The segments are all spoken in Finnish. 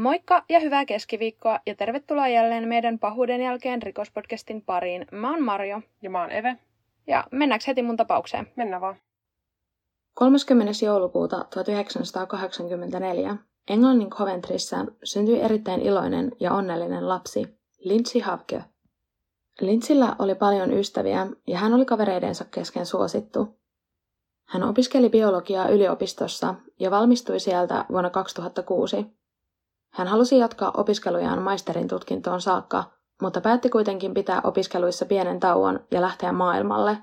Moikka ja hyvää keskiviikkoa ja tervetuloa jälleen meidän pahuuden jälkeen rikospodcastin pariin. Mä oon Marjo. Ja mä oon Eve. Ja mennäänkö heti mun tapaukseen? Mennään vaan. 30. joulukuuta 1984 Englannin Coventryssä syntyi erittäin iloinen ja onnellinen lapsi, Lindsay Havke. Lindsillä oli paljon ystäviä ja hän oli kavereidensa kesken suosittu. Hän opiskeli biologiaa yliopistossa ja valmistui sieltä vuonna 2006. Hän halusi jatkaa opiskelujaan maisterin tutkintoon saakka, mutta päätti kuitenkin pitää opiskeluissa pienen tauon ja lähteä maailmalle.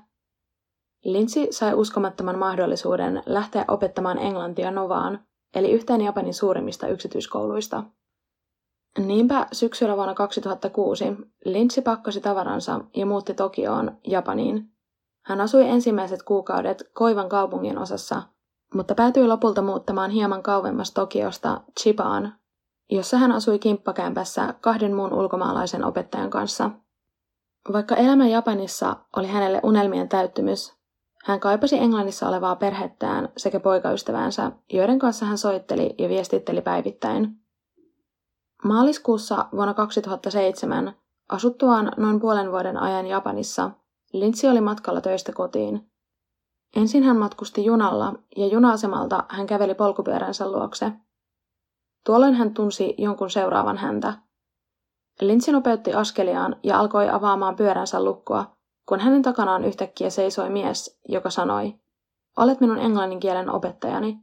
Lindsay sai uskomattoman mahdollisuuden lähteä opettamaan englantia Novaan, eli yhteen Japanin suurimmista yksityiskouluista. Niinpä syksyllä vuonna 2006 Lindsay pakkasi tavaransa ja muutti Tokioon, Japaniin. Hän asui ensimmäiset kuukaudet Koivan kaupungin osassa, mutta päätyi lopulta muuttamaan hieman kauemmas Tokiosta Chibaan, jossa hän asui kimppakämpässä kahden muun ulkomaalaisen opettajan kanssa. Vaikka elämä Japanissa oli hänelle unelmien täyttymys, hän kaipasi Englannissa olevaa perhettään sekä poikaystäväänsä, joiden kanssa hän soitteli ja viestitteli päivittäin. Maaliskuussa vuonna 2007 asuttuaan noin puolen vuoden ajan Japanissa, Lindsay oli matkalla töistä kotiin. Ensin hän matkusti junalla ja juna-asemalta hän käveli polkupyöränsä luokse. Tuolloin hän tunsi jonkun seuraavan häntä. Lindsay nopeutti askeliaan ja alkoi avaamaan pyöränsä lukkoa, kun hänen takanaan yhtäkkiä seisoi mies, joka sanoi, olet minun englanninkielen opettajani.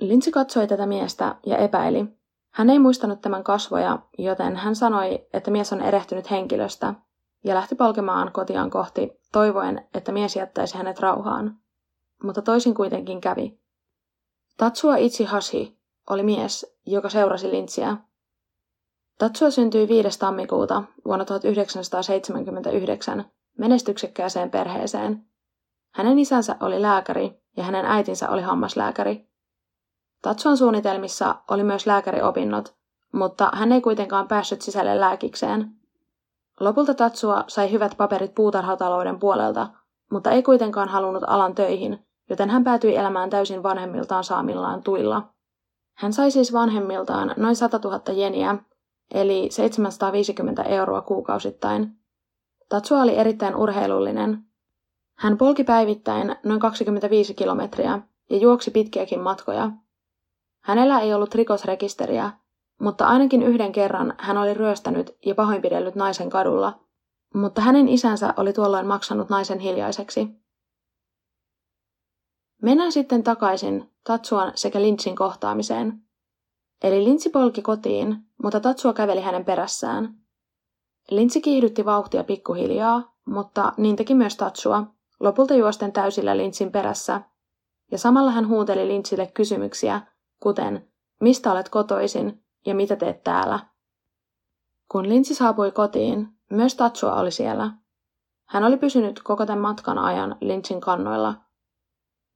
Lindsay katsoi tätä miestä ja epäili. Hän ei muistanut tämän kasvoja, joten hän sanoi, että mies on erehtynyt henkilöstä ja lähti polkemaan kotiaan kohti, toivoen, että mies jättäisi hänet rauhaan. Mutta toisin kuitenkin kävi. Tatsua Hashi oli mies, joka seurasi Lintsiä. Tatsua syntyi 5. tammikuuta vuonna 1979 menestyksekkääseen perheeseen. Hänen isänsä oli lääkäri ja hänen äitinsä oli hammaslääkäri. Tatsuan suunnitelmissa oli myös lääkäriopinnot, mutta hän ei kuitenkaan päässyt sisälle lääkikseen. Lopulta Tatsua sai hyvät paperit puutarhatalouden puolelta, mutta ei kuitenkaan halunnut alan töihin, joten hän päätyi elämään täysin vanhemmiltaan saamillaan tuilla. Hän sai siis vanhemmiltaan noin 100 000 jeniä, eli 750 euroa kuukausittain. Tatsua oli erittäin urheilullinen. Hän polki päivittäin noin 25 kilometriä ja juoksi pitkiäkin matkoja. Hänellä ei ollut rikosrekisteriä, mutta ainakin yhden kerran hän oli ryöstänyt ja pahoinpidellyt naisen kadulla, mutta hänen isänsä oli tuolloin maksanut naisen hiljaiseksi. Mennään sitten takaisin Tatsuan sekä Linchin kohtaamiseen. Eli Lintsi polki kotiin, mutta Tatsua käveli hänen perässään. Lintsi kiihdytti vauhtia pikkuhiljaa, mutta niin teki myös Tatsua, lopulta juosten täysillä Lintsin perässä. Ja samalla hän huuteli Lintsille kysymyksiä, kuten mistä olet kotoisin ja mitä teet täällä. Kun Lintsi saapui kotiin, myös Tatsua oli siellä. Hän oli pysynyt koko tämän matkan ajan Lintsin kannoilla.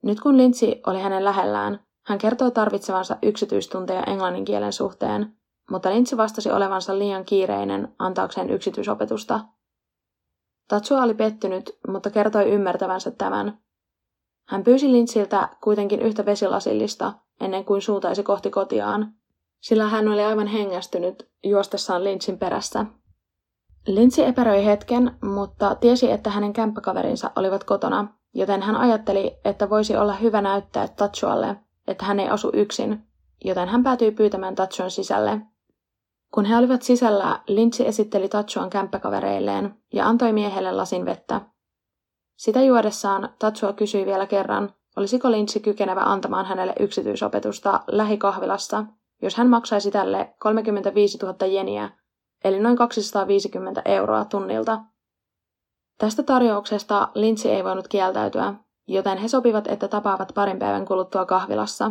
Nyt kun Lintsi oli hänen lähellään, hän kertoi tarvitsevansa yksityistunteja englannin kielen suhteen, mutta Lintsi vastasi olevansa liian kiireinen antaakseen yksityisopetusta. Tatsua oli pettynyt, mutta kertoi ymmärtävänsä tämän. Hän pyysi Lintsiltä kuitenkin yhtä vesilasillista ennen kuin suutaisi kohti kotiaan, sillä hän oli aivan hengästynyt juostessaan Lintsin perässä. Lintsi epäröi hetken, mutta tiesi, että hänen kämppäkaverinsa olivat kotona, joten hän ajatteli, että voisi olla hyvä näyttää Tatsualle, että hän ei asu yksin, joten hän päätyi pyytämään Tatsuan sisälle. Kun he olivat sisällä, Lintsi esitteli Tatsuan kämppäkavereilleen ja antoi miehelle lasin vettä. Sitä juodessaan Tatsua kysyi vielä kerran, olisiko Lintsi kykenevä antamaan hänelle yksityisopetusta lähikahvilassa, jos hän maksaisi tälle 35 000 jeniä, eli noin 250 euroa tunnilta. Tästä tarjouksesta Lintsi ei voinut kieltäytyä, joten he sopivat, että tapaavat parin päivän kuluttua kahvilassa.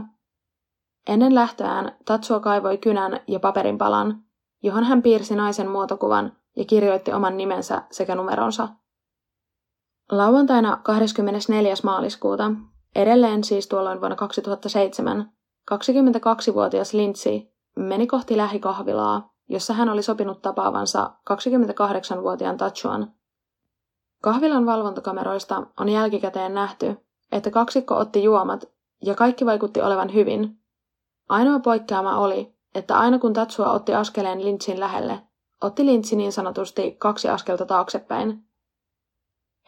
Ennen lähtöään Tatsua kaivoi kynän ja paperin palan, johon hän piirsi naisen muotokuvan ja kirjoitti oman nimensä sekä numeronsa. Lauantaina 24. maaliskuuta, edelleen siis tuolloin vuonna 2007, 22-vuotias Lindsay meni kohti lähikahvilaa, jossa hän oli sopinut tapaavansa 28-vuotiaan Tatsuan. Kahvilan valvontakameroista on jälkikäteen nähty, että kaksikko otti juomat ja kaikki vaikutti olevan hyvin. Ainoa poikkeama oli, että aina kun Tatsua otti askeleen Lynchin lähelle, otti Lynch niin sanotusti kaksi askelta taaksepäin.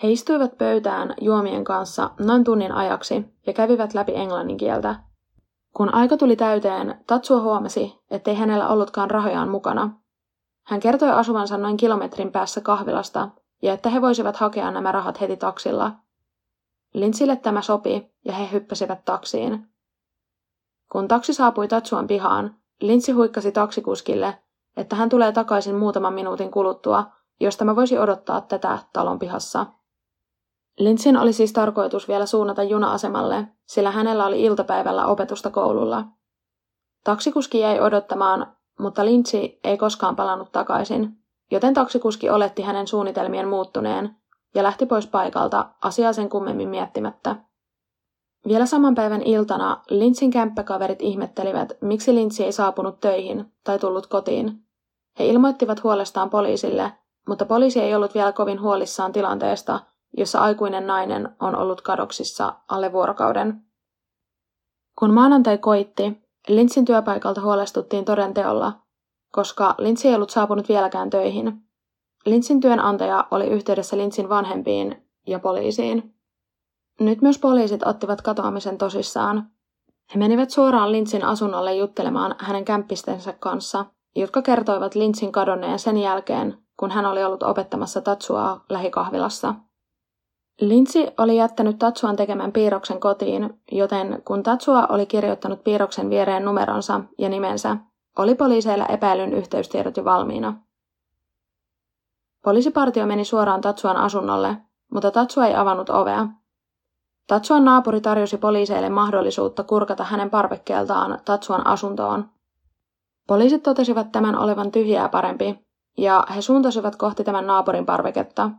He istuivat pöytään juomien kanssa noin tunnin ajaksi ja kävivät läpi englannin kieltä. Kun aika tuli täyteen, Tatsua huomasi, ettei hänellä ollutkaan rahojaan mukana. Hän kertoi asuvansa noin kilometrin päässä kahvilasta ja että he voisivat hakea nämä rahat heti taksilla. Lintsille tämä sopi ja he hyppäsivät taksiin. Kun taksi saapui Tatsuan pihaan, Lintsi huikkasi taksikuskille, että hän tulee takaisin muutaman minuutin kuluttua, jos tämä voisi odottaa tätä talon pihassa. Lintsin oli siis tarkoitus vielä suunnata juna-asemalle, sillä hänellä oli iltapäivällä opetusta koululla. Taksikuski jäi odottamaan, mutta Lintsi ei koskaan palannut takaisin, joten taksikuski oletti hänen suunnitelmien muuttuneen ja lähti pois paikalta asiaa sen kummemmin miettimättä. Vielä saman päivän iltana Lintsin kämppäkaverit ihmettelivät, miksi Lintsi ei saapunut töihin tai tullut kotiin. He ilmoittivat huolestaan poliisille, mutta poliisi ei ollut vielä kovin huolissaan tilanteesta, jossa aikuinen nainen on ollut kadoksissa alle vuorokauden. Kun maanantai koitti, Lintsin työpaikalta huolestuttiin toden teolla, koska Lintsi ei ollut saapunut vieläkään töihin. Lintsin työnantaja oli yhteydessä Lintsin vanhempiin ja poliisiin. Nyt myös poliisit ottivat katoamisen tosissaan. He menivät suoraan Lintsin asunnolle juttelemaan hänen kämppistensä kanssa, jotka kertoivat Lintsin kadonneen sen jälkeen, kun hän oli ollut opettamassa Tatsuaa lähikahvilassa. Lintsi oli jättänyt Tatsuan tekemän piirroksen kotiin, joten kun Tatsua oli kirjoittanut piirroksen viereen numeronsa ja nimensä, oli poliiseilla epäilyn yhteystiedot jo valmiina. Poliisipartio meni suoraan Tatsuan asunnolle, mutta Tatsua ei avannut ovea. Tatsuan naapuri tarjosi poliiseille mahdollisuutta kurkata hänen parvekkeeltaan Tatsuan asuntoon. Poliisit totesivat tämän olevan tyhjää parempi, ja he suuntasivat kohti tämän naapurin parveketta.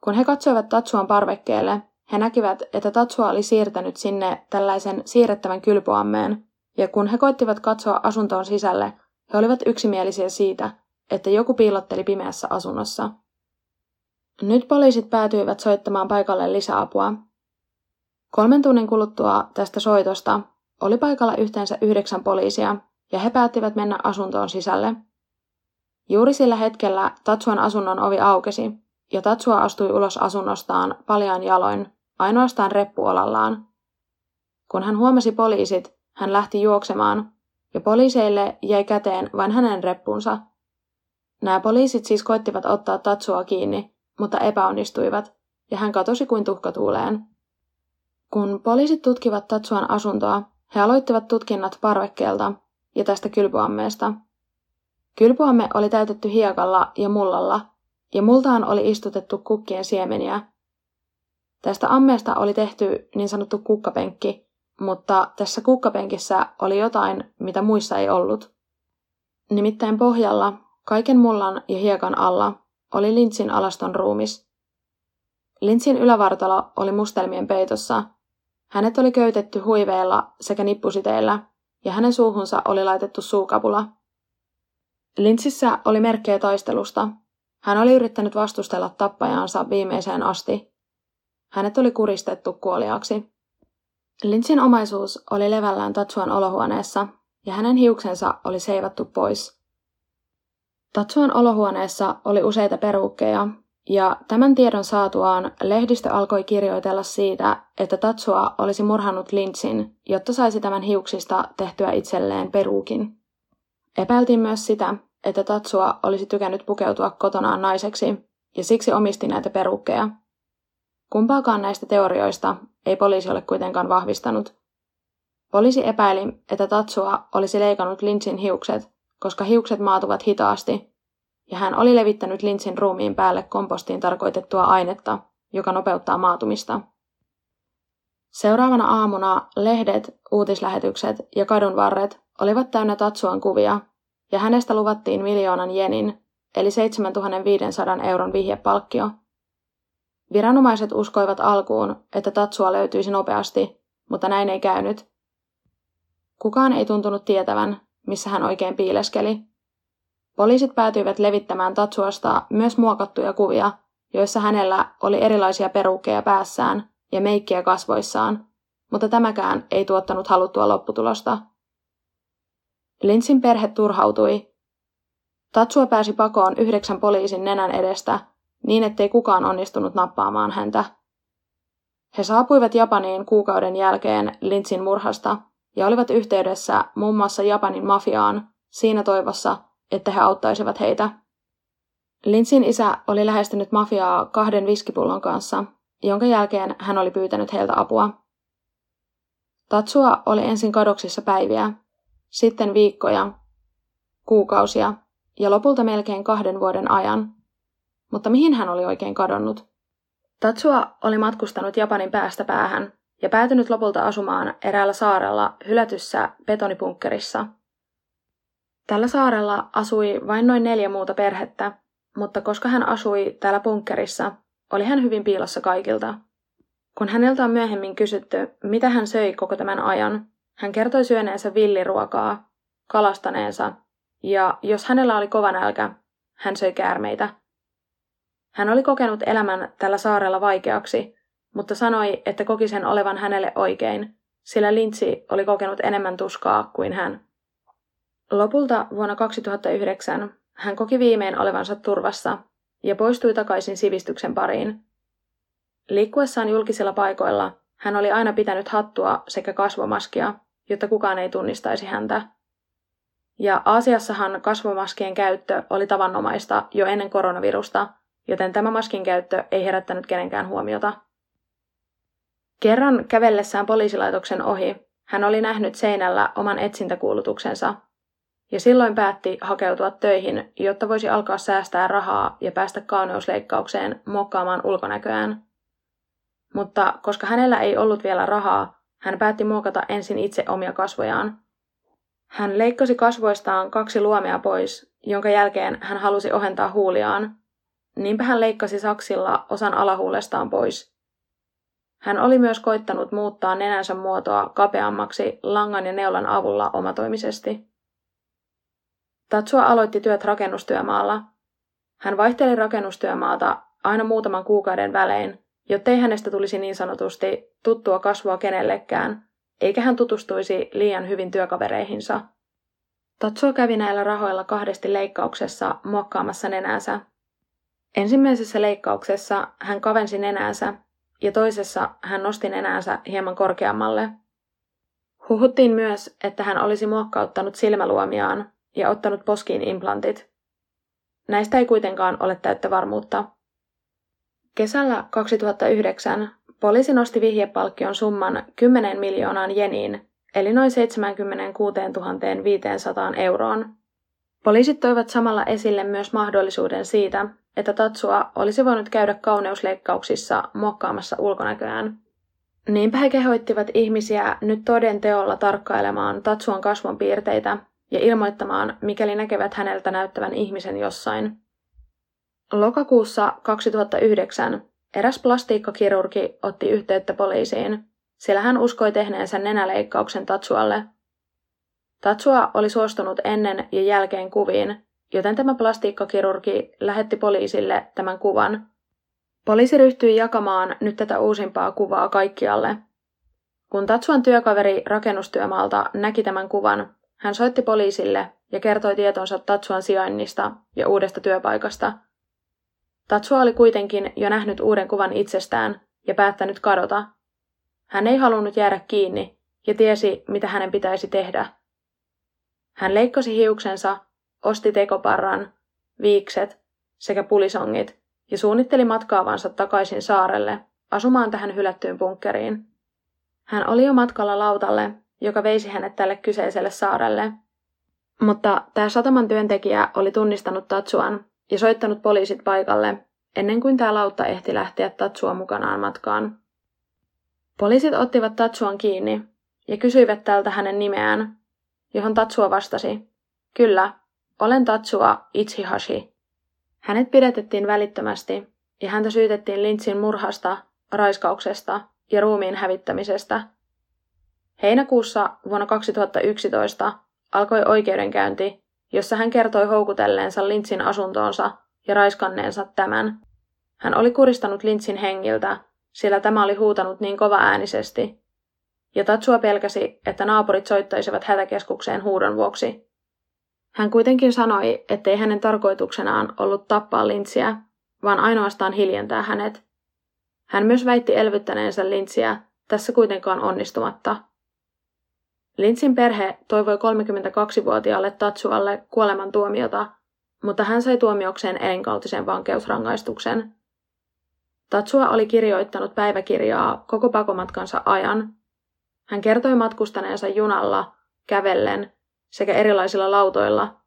Kun he katsoivat Tatsuan parvekkeelle, he näkivät, että Tatsua oli siirtänyt sinne tällaisen siirrettävän kylpyammeen, ja kun he koittivat katsoa asuntoon sisälle, he olivat yksimielisiä siitä, että joku piilotteli pimeässä asunnossa. Nyt poliisit päätyivät soittamaan paikalle lisäapua. Kolmen tunnin kuluttua tästä soitosta oli paikalla yhteensä yhdeksän poliisia, ja he päättivät mennä asuntoon sisälle. Juuri sillä hetkellä Tatsuan asunnon ovi aukesi, ja Tatsua astui ulos asunnostaan paljaan jaloin, ainoastaan reppuolallaan. Kun hän huomasi poliisit, hän lähti juoksemaan, ja poliiseille jäi käteen vain hänen reppunsa. Nämä poliisit siis koittivat ottaa Tatsua kiinni, mutta epäonnistuivat, ja hän katosi kuin tuhkatuuleen. Kun poliisit tutkivat Tatsuan asuntoa, he aloittivat tutkinnat parvekkeelta ja tästä kylpyammeesta. Kylpyamme oli täytetty hiekalla ja mullalla, ja multaan oli istutettu kukkien siemeniä. Tästä ammeesta oli tehty niin sanottu kukkapenkki, mutta tässä kukkapenkissä oli jotain, mitä muissa ei ollut. Nimittäin pohjalla, kaiken mullan ja hiekan alla, oli Lintsin alaston ruumis. Lintsin ylävartalo oli mustelmien peitossa. Hänet oli köytetty huiveilla sekä nippusiteillä, ja hänen suuhunsa oli laitettu suukapula. Lintsissä oli merkkejä taistelusta. Hän oli yrittänyt vastustella tappajaansa viimeiseen asti. Hänet oli kuristettu kuoliaksi. Lintsin omaisuus oli levällään Tatsuan olohuoneessa, ja hänen hiuksensa oli seivattu pois. Tatsuan olohuoneessa oli useita peruukkeja, ja tämän tiedon saatuaan lehdistö alkoi kirjoitella siitä, että Tatsua olisi murhannut Lintsin, jotta saisi tämän hiuksista tehtyä itselleen peruukin. Epäiltiin myös sitä, että Tatsua olisi tykännyt pukeutua kotonaan naiseksi, ja siksi omisti näitä perukkeja. Kumpaakaan näistä teorioista ei poliisi ole kuitenkaan vahvistanut. Poliisi epäili, että Tatsua olisi leikannut Lintsin hiukset, koska hiukset maatuvat hitaasti, ja hän oli levittänyt Lintsin ruumiin päälle kompostiin tarkoitettua ainetta, joka nopeuttaa maatumista. Seuraavana aamuna lehdet, uutislähetykset ja kadunvarret olivat täynnä Tatsuan kuvia, ja hänestä luvattiin miljoonan jenin, eli 7500 euron vihjepalkkio. Viranomaiset uskoivat alkuun, että Tatsua löytyisi nopeasti, mutta näin ei käynyt. Kukaan ei tuntunut tietävän, missä hän oikein piileskeli. Poliisit päätyivät levittämään Tatsuasta myös muokattuja kuvia, joissa hänellä oli erilaisia perukkeja päässään ja meikkiä kasvoissaan, mutta tämäkään ei tuottanut haluttua lopputulosta. Linsin perhe turhautui. Tatsua pääsi pakoon yhdeksän poliisin nenän edestä niin, ettei kukaan onnistunut nappaamaan häntä. He saapuivat Japaniin kuukauden jälkeen Linsin murhasta ja olivat yhteydessä muun muassa Japanin mafiaan siinä toivossa, että he auttaisivat heitä. Linsin isä oli lähestynyt mafiaa kahden viskipullon kanssa, jonka jälkeen hän oli pyytänyt heiltä apua. Tatsua oli ensin kadoksissa päiviä, sitten viikkoja, kuukausia ja lopulta melkein kahden vuoden ajan. Mutta mihin hän oli oikein kadonnut? Tatsua oli matkustanut Japanin päästä päähän ja päätynyt lopulta asumaan eräällä saarella hylätyssä betonipunkkerissa. Tällä saarella asui vain noin neljä muuta perhettä, mutta koska hän asui täällä punkkerissa, oli hän hyvin piilossa kaikilta. Kun häneltä on myöhemmin kysytty, mitä hän söi koko tämän ajan, hän kertoi syöneensä villiruokaa, kalastaneensa ja jos hänellä oli kova nälkä, hän söi käärmeitä. Hän oli kokenut elämän tällä saarella vaikeaksi, mutta sanoi, että koki sen olevan hänelle oikein, sillä Lintsi oli kokenut enemmän tuskaa kuin hän. Lopulta vuonna 2009 hän koki viimein olevansa turvassa ja poistui takaisin sivistyksen pariin. Liikkuessaan julkisilla paikoilla hän oli aina pitänyt hattua sekä kasvomaskia, jotta kukaan ei tunnistaisi häntä. Ja Aasiassahan kasvomaskien käyttö oli tavanomaista jo ennen koronavirusta, joten tämä maskin käyttö ei herättänyt kenenkään huomiota. Kerran kävellessään poliisilaitoksen ohi, hän oli nähnyt seinällä oman etsintäkuulutuksensa, ja silloin päätti hakeutua töihin, jotta voisi alkaa säästää rahaa ja päästä kauneusleikkaukseen muokkaamaan ulkonäköään. Mutta koska hänellä ei ollut vielä rahaa, hän päätti muokata ensin itse omia kasvojaan. Hän leikkasi kasvoistaan kaksi luomea pois, jonka jälkeen hän halusi ohentaa huuliaan. Niinpä hän leikkasi saksilla osan alahuulestaan pois. Hän oli myös koittanut muuttaa nenänsä muotoa kapeammaksi langan ja neulan avulla omatoimisesti. Tatsua aloitti työt rakennustyömaalla. Hän vaihteli rakennustyömaata aina muutaman kuukauden välein, jottei hänestä tulisi niin sanotusti tuttua kasvua kenellekään, eikä hän tutustuisi liian hyvin työkavereihinsa. Tatsua kävi näillä rahoilla kahdesti leikkauksessa muokkaamassa nenänsä. Ensimmäisessä leikkauksessa hän kavensi nenänsä ja toisessa hän nosti nenänsä hieman korkeammalle. Huhuttiin myös, että hän olisi muokkauttanut silmäluomiaan ja ottanut poskiin implantit. Näistä ei kuitenkaan ole täyttä varmuutta. Kesällä 2009 poliisi nosti vihjepalkkion summan 10 miljoonaan jeniin, eli noin 76 500 euroon. Poliisit toivat samalla esille myös mahdollisuuden siitä, että Tatsua olisi voinut käydä kauneusleikkauksissa muokkaamassa ulkonäköään. Niinpä he kehoittivat ihmisiä nyt toden teolla tarkkailemaan Tatsuan kasvonpiirteitä ja ilmoittamaan, mikäli näkevät häneltä näyttävän ihmisen jossain. Lokakuussa 2009 eräs plastiikkakirurgi otti yhteyttä poliisiin, sillä hän uskoi tehneensä nenäleikkauksen Tatsualle. Tatsua oli suostunut ennen ja jälkeen kuviin, joten tämä plastiikkakirurgi lähetti poliisille tämän kuvan. Poliisi ryhtyi jakamaan nyt tätä uusimpaa kuvaa kaikkialle. Kun Tatsuan työkaveri rakennustyömaalta näki tämän kuvan, hän soitti poliisille ja kertoi tietonsa Tatsuan sijainnista ja uudesta työpaikasta. Tatsua oli kuitenkin jo nähnyt uuden kuvan itsestään ja päättänyt kadota. Hän ei halunnut jäädä kiinni ja tiesi, mitä hänen pitäisi tehdä. Hän leikkasi hiuksensa, osti tekoparran, viikset sekä pulisongit ja suunnitteli matkaavansa takaisin saarelle asumaan tähän hylättyyn bunkkeriin. Hän oli jo matkalla lautalle joka veisi hänet tälle kyseiselle saarelle. Mutta tämä sataman työntekijä oli tunnistanut Tatsuan ja soittanut poliisit paikalle ennen kuin tämä lautta ehti lähteä Tatsua mukanaan matkaan. Poliisit ottivat Tatsuan kiinni ja kysyivät tältä hänen nimeään, johon Tatsua vastasi, kyllä, olen Tatsua Ichihashi. Hänet pidätettiin välittömästi ja häntä syytettiin Lintsin murhasta, raiskauksesta ja ruumiin hävittämisestä – Heinäkuussa vuonna 2011 alkoi oikeudenkäynti, jossa hän kertoi houkutelleensa Lintsin asuntoonsa ja raiskanneensa tämän. Hän oli kuristanut Lintsin hengiltä, sillä tämä oli huutanut niin kova äänisesti. Ja Tatsua pelkäsi, että naapurit soittaisivat hätäkeskukseen huudon vuoksi. Hän kuitenkin sanoi, ettei hänen tarkoituksenaan ollut tappaa Lintsiä, vaan ainoastaan hiljentää hänet. Hän myös väitti elvyttäneensä Lintsiä, tässä kuitenkaan onnistumatta. Lintsin perhe toivoi 32-vuotiaalle Tatsualle kuolemantuomiota, mutta hän sai tuomiokseen elinkautisen vankeusrangaistuksen. Tatsua oli kirjoittanut päiväkirjaa koko pakomatkansa ajan. Hän kertoi matkustaneensa junalla, kävellen sekä erilaisilla lautoilla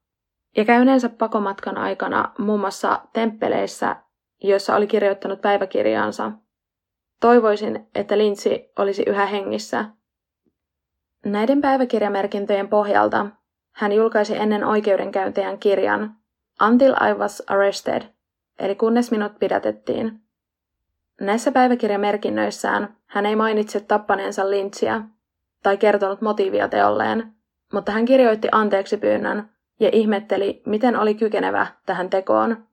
ja käyneensä pakomatkan aikana muun muassa temppeleissä, joissa oli kirjoittanut päiväkirjaansa. Toivoisin, että Lintsi olisi yhä hengissä. Näiden päiväkirjamerkintöjen pohjalta hän julkaisi ennen oikeudenkäyntiään kirjan Until I was arrested, eli kunnes minut pidätettiin. Näissä päiväkirjamerkinnöissään hän ei mainitse tappaneensa Lynchia tai kertonut motiivia teolleen, mutta hän kirjoitti anteeksi pyynnön ja ihmetteli, miten oli kykenevä tähän tekoon.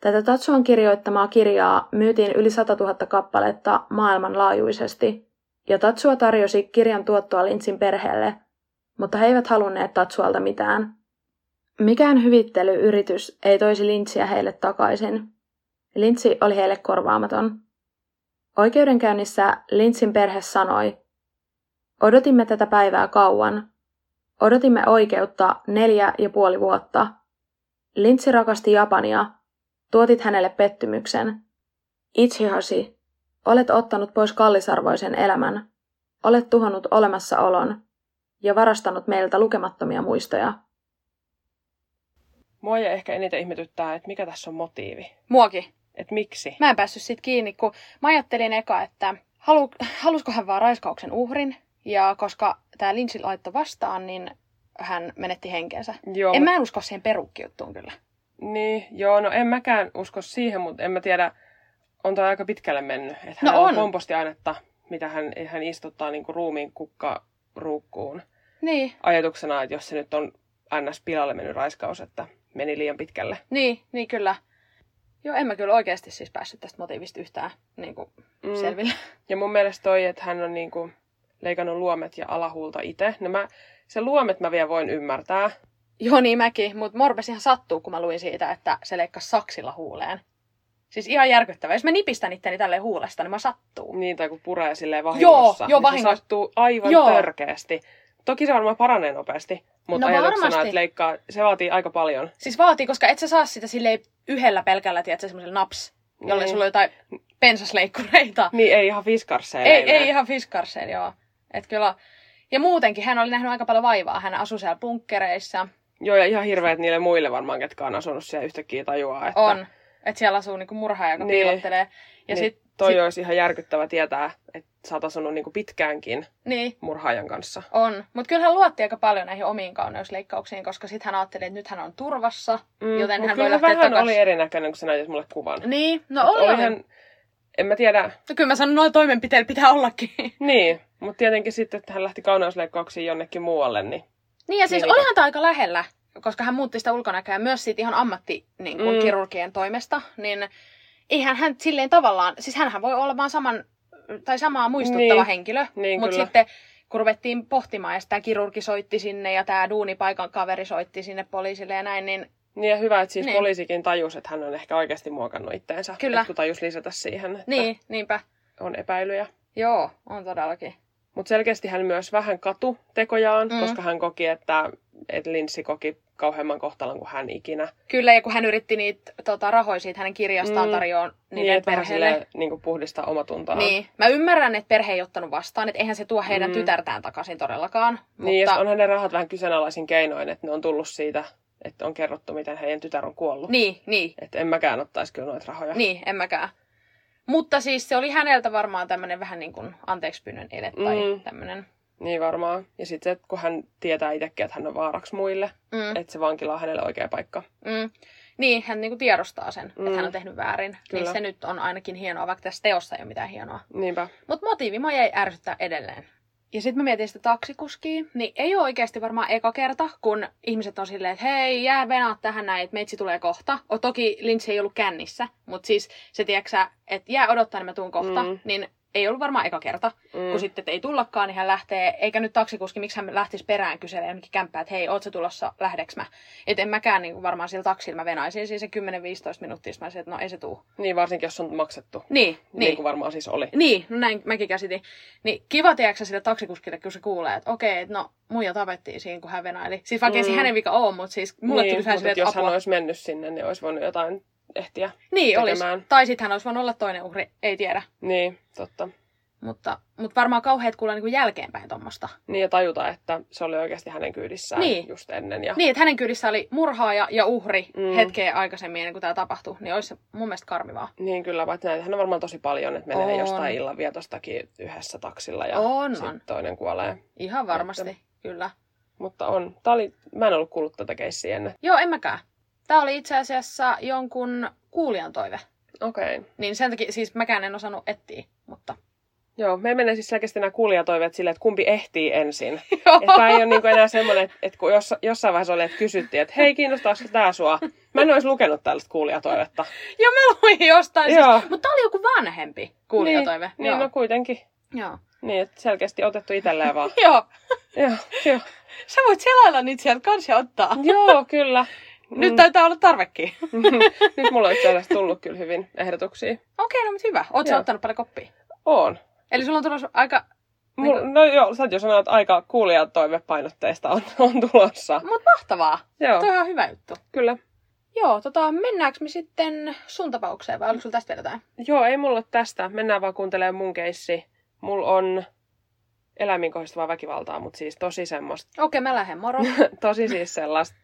Tätä Tatsuan kirjoittamaa kirjaa myytiin yli 100 000 kappaletta maailmanlaajuisesti, ja Tatsua tarjosi kirjan tuottoa Lintsin perheelle, mutta he eivät halunneet Tatsualta mitään. Mikään hyvittelyyritys ei toisi Lintsiä heille takaisin. Lintsi oli heille korvaamaton. Oikeudenkäynnissä Lintsin perhe sanoi, Odotimme tätä päivää kauan. Odotimme oikeutta neljä ja puoli vuotta. Lintsi rakasti Japania. Tuotit hänelle pettymyksen. Ichihasi, olet ottanut pois kallisarvoisen elämän. Olet tuhonnut olemassaolon ja varastanut meiltä lukemattomia muistoja. Mua ja ehkä eniten ihmetyttää, että mikä tässä on motiivi. Muokin. Et miksi? Mä en päässyt siitä kiinni, kun mä ajattelin eka, että halu, halusko hän vaan raiskauksen uhrin. Ja koska tämä Lynch laittoi vastaan, niin hän menetti henkensä. Joo, En mä en usko siihen perukkijuttuun kyllä. Niin, joo, no en mäkään usko siihen, mutta en mä tiedä, on tämä aika pitkälle mennyt. Että No hänellä on. kompostiainetta, mitä hän, hän istuttaa niinku ruumiin kukkaruukkuun. Niin, Ajatuksena, että jos se nyt on ns. pilalle mennyt raiskaus, että meni liian pitkälle. niin, niin kyllä. Joo, en mä kyllä oikeasti siis päässyt tästä motiivista yhtään niin kuin, Mm. selville. Ja mun mielestä toi, että hän on niinku leikannut luomet ja alahuulta itse. No mä, se luomet mä vielä voin ymmärtää. Joo, niin mäkin, mutta morpes ihan sattuu, kun mä luin siitä, että se leikkasi saksilla huuleen. Siis ihan järkyttävää. Jos mä nipistän itteni tälleen huulesta, niin mä sattuu. Niin, tai kun puree silleen vahingossa. joo, niin se sattuu aivan Joo. törkeästi. Toki se varmaan paranee nopeasti, mutta No ajatuksena, varmasti. että leikkaa, se vaatii aika paljon. Siis vaatii, koska et sä saa sitä silleen yhdellä pelkällä, tiedätkö, semmoisella naps, jolle Niin. sulla on jotain pensasleikkureita. Niin, ei ihan fiskarseilla. Ei, ei ihan fiskarsein, joo. Et kyllä. Ja muutenkin hän oli nähnyt aika paljon vaivaa. Hän asui siellä bunkkereissa. Joo, ja ihan hirveät niille muille varmaan, ketkä on asunut siellä yhtäkkiä tajuaa, että On. Että siellä asuu niinku murhaaja, joka Niin. piilottelee. Ja niin sit, toi sit, olisi ihan järkyttävä tietää, että sä oot asunut niinku pitkäänkin Niin, murhaajan kanssa. on. Mutta kyllä hän luotti aika paljon näihin omiin kauneusleikkauksiin, koska sitten hän ajatteli, että nyt hän on turvassa. Mm, Joten hän voi lähteä vähän takas- oli erinäköinen, kun sä näytit mulle kuvan. Niin, no Et oli, oli. olihan, en mä tiedä, No kyllä mä sanon, noilla toimenpiteillä pitää ollakin. niin, mutta tietenkin sitten, että hän lähti kauneusleikkauksiin jonnekin muualle, niin Niin ja siis Klinika. olihan tämä aika lähellä, koska hän muutti sitä ulkonäköä myös siitä ihan ammatti niin kuin Mm. kirurgien toimesta, niin eihän hän silleen tavallaan, siis hänhän voi olla vaan saman, tai samaa muistuttava Niin. henkilö, Niin, mutta kyllä. sitten kun ruvettiin pohtimaan, ja sitä kirurgi soitti sinne ja tämä duunipaikan kaveri soitti sinne poliisille ja näin, niin Niin ja hyvä, että siis Niin. niin. poliisikin tajusi, että hän on ehkä oikeasti muokannut itteensä. Kyllä. Et kun tajus lisätä siihen, että niin, niinpä. on epäilyjä. Joo, on todellakin. Mutta selkeästi hän myös vähän katu tekojaan, Mm. koska hän koki, että, että Linssi koki kauheamman kohtalon kuin hän ikinä. Kyllä, ja kun hän yritti niitä tota, rahoja siitä hänen kirjastaan Mm. tarjoa Niin, niiden että vähän perheelle. silleen, niin kuin puhdistaa omatuntoa. Niin, mä ymmärrän, että perhe ei ottanut vastaan, että eihän se tuo heidän Mm. tytärtään takaisin todellakaan. Niin, mutta... onhan ne rahat vähän kyseenalaisin keinoin, että ne on tullut siitä, että on kerrottu, miten heidän tytär on kuollut. Niin, niin, Että en mäkään ottaisi kyllä noita rahoja. niin, en mäkään. Mutta siis se oli häneltä varmaan tämmöinen vähän niin kuin anteeksi pyynnön ele tai Mm. mm. tämmöinen. Niin varmaan. Ja sitten kun hän tietää itsekin, että hän on vaaraksi muille, Mm. että se vankila on hänelle oikea paikka. Mm. Niin, hän niinku tiedostaa sen, mm. Mm. että hän on tehnyt väärin. Niin Kyllä. se nyt on ainakin hienoa, vaikka tässä teossa ei ole mitään hienoa. Niinpä. Mutta motiivi mua jäi ärsyttää edelleen. Ja sitten mä mietin sitä taksikuskia, niin ei ole oikeasti varmaan eka kerta, kun ihmiset on silleen, että hei, jää venaa tähän näin, että meitsi tulee kohta. O, toki Lynch ei ollut kännissä, mutta siis se tiedätkö että jää odottaa, niin mä tuun kohta. Mm. Niin ei ollut varmaan eka kerta, mm. kun sitten että ei tullakaan, niin hän lähtee, eikä nyt taksikuski, miksi hän lähtisi perään kyselemään jonnekin kämppää, että hei, oot sä tulossa, lähdeks mä? Et en mäkään niin kuin varmaan sillä taksilla, mä venaisin siis se 10-15 minuuttia, mä olisin, että no ei se tuu. Niin, varsinkin jos on maksettu. Niin, Niin niin. kuin varmaan siis oli. Niin, no näin mäkin käsitin. Niin kiva tiedätkö sille taksikuskille, kun se kuulee, että okei, että no muija tapettiin siinä, kun hän venaili. Siis vaikka ei Mm. hänen vika ole, mutta siis mulle niin, tuli jos että hän apua. olisi mennyt sinne, niin olisi voinut jotain ehtiä. Niin, olisi. tekemään. Tai sitten hän olisi voinut olla toinen uhri, ei tiedä. Niin, totta. Mutta, mutta varmaan kauheat kuulla niin kuin jälkeenpäin tuommoista. Niin ja tajuta, että se oli oikeasti hänen kyydissään Niin. just ennen. Ja... Niin, että hänen kyydissä oli murhaaja ja uhri Mm. hetkeä aikaisemmin ennen kuin tämä tapahtui. Niin olisi se mun mielestä karmivaa. Niin kyllä, vaikka näitähän on varmaan tosi paljon, että menee On. jostain illanvietostakin yhdessä taksilla ja On, on. toinen kuolee. Ihan varmasti, kyllä. Mutta on. Tää oli, mä en ollut kuullut tätä keissiä ennen. Joo, en mäkään. Tämä oli itse asiassa jonkun kuulijan toive. Okei. Okay. Niin sen takia, siis mäkään en osannut etsiä, mutta... Joo, me menee siis selkeästi nämä kuulijatoiveet silleen, että kumpi ehtii ensin. Joo. Että tää ei ole niinku enää semmoinen, että, kun jos, jossain vaiheessa oli, että kysyttiin, että hei, kiinnostaako tää sua? Mä en olisi lukenut tällaista kuulijatoivetta. Joo, mä luin jostain. Joo. Siis, mutta tämä oli joku vanhempi kuulijatoive. Niin, niin no kuitenkin. Joo. Niin, että selkeästi otettu itselleen vaan. Joo. joo, joo. Sä voit selailla niitä sieltä kanssa ottaa. joo, kyllä. Nyt taitaa olla tarvekin. Nyt mulla on itse asiassa tullut kyllä hyvin ehdotuksia. Okei, no mutta hyvä. Oot sä Joo. ottanut paljon koppia? On. Eli sulla on tulossa aika... Mul, no joo, sä jo sanonut, että aika kuulijatoivepainotteista on, on tulossa. Mut mahtavaa. Joo, Toi on hyvä juttu. kyllä. Joo, tota, mennäänkö me sitten sun tapaukseen vai oliko sulla tästä vielä jotain? Joo, ei mulla tästä. Mennään vaan kuuntelemaan mun keissi. Mulla on eläimiin kohdistuvaa väkivaltaa, mutta siis tosi semmoista. Okei, mä lähden, moro. Tosi siis sellaista,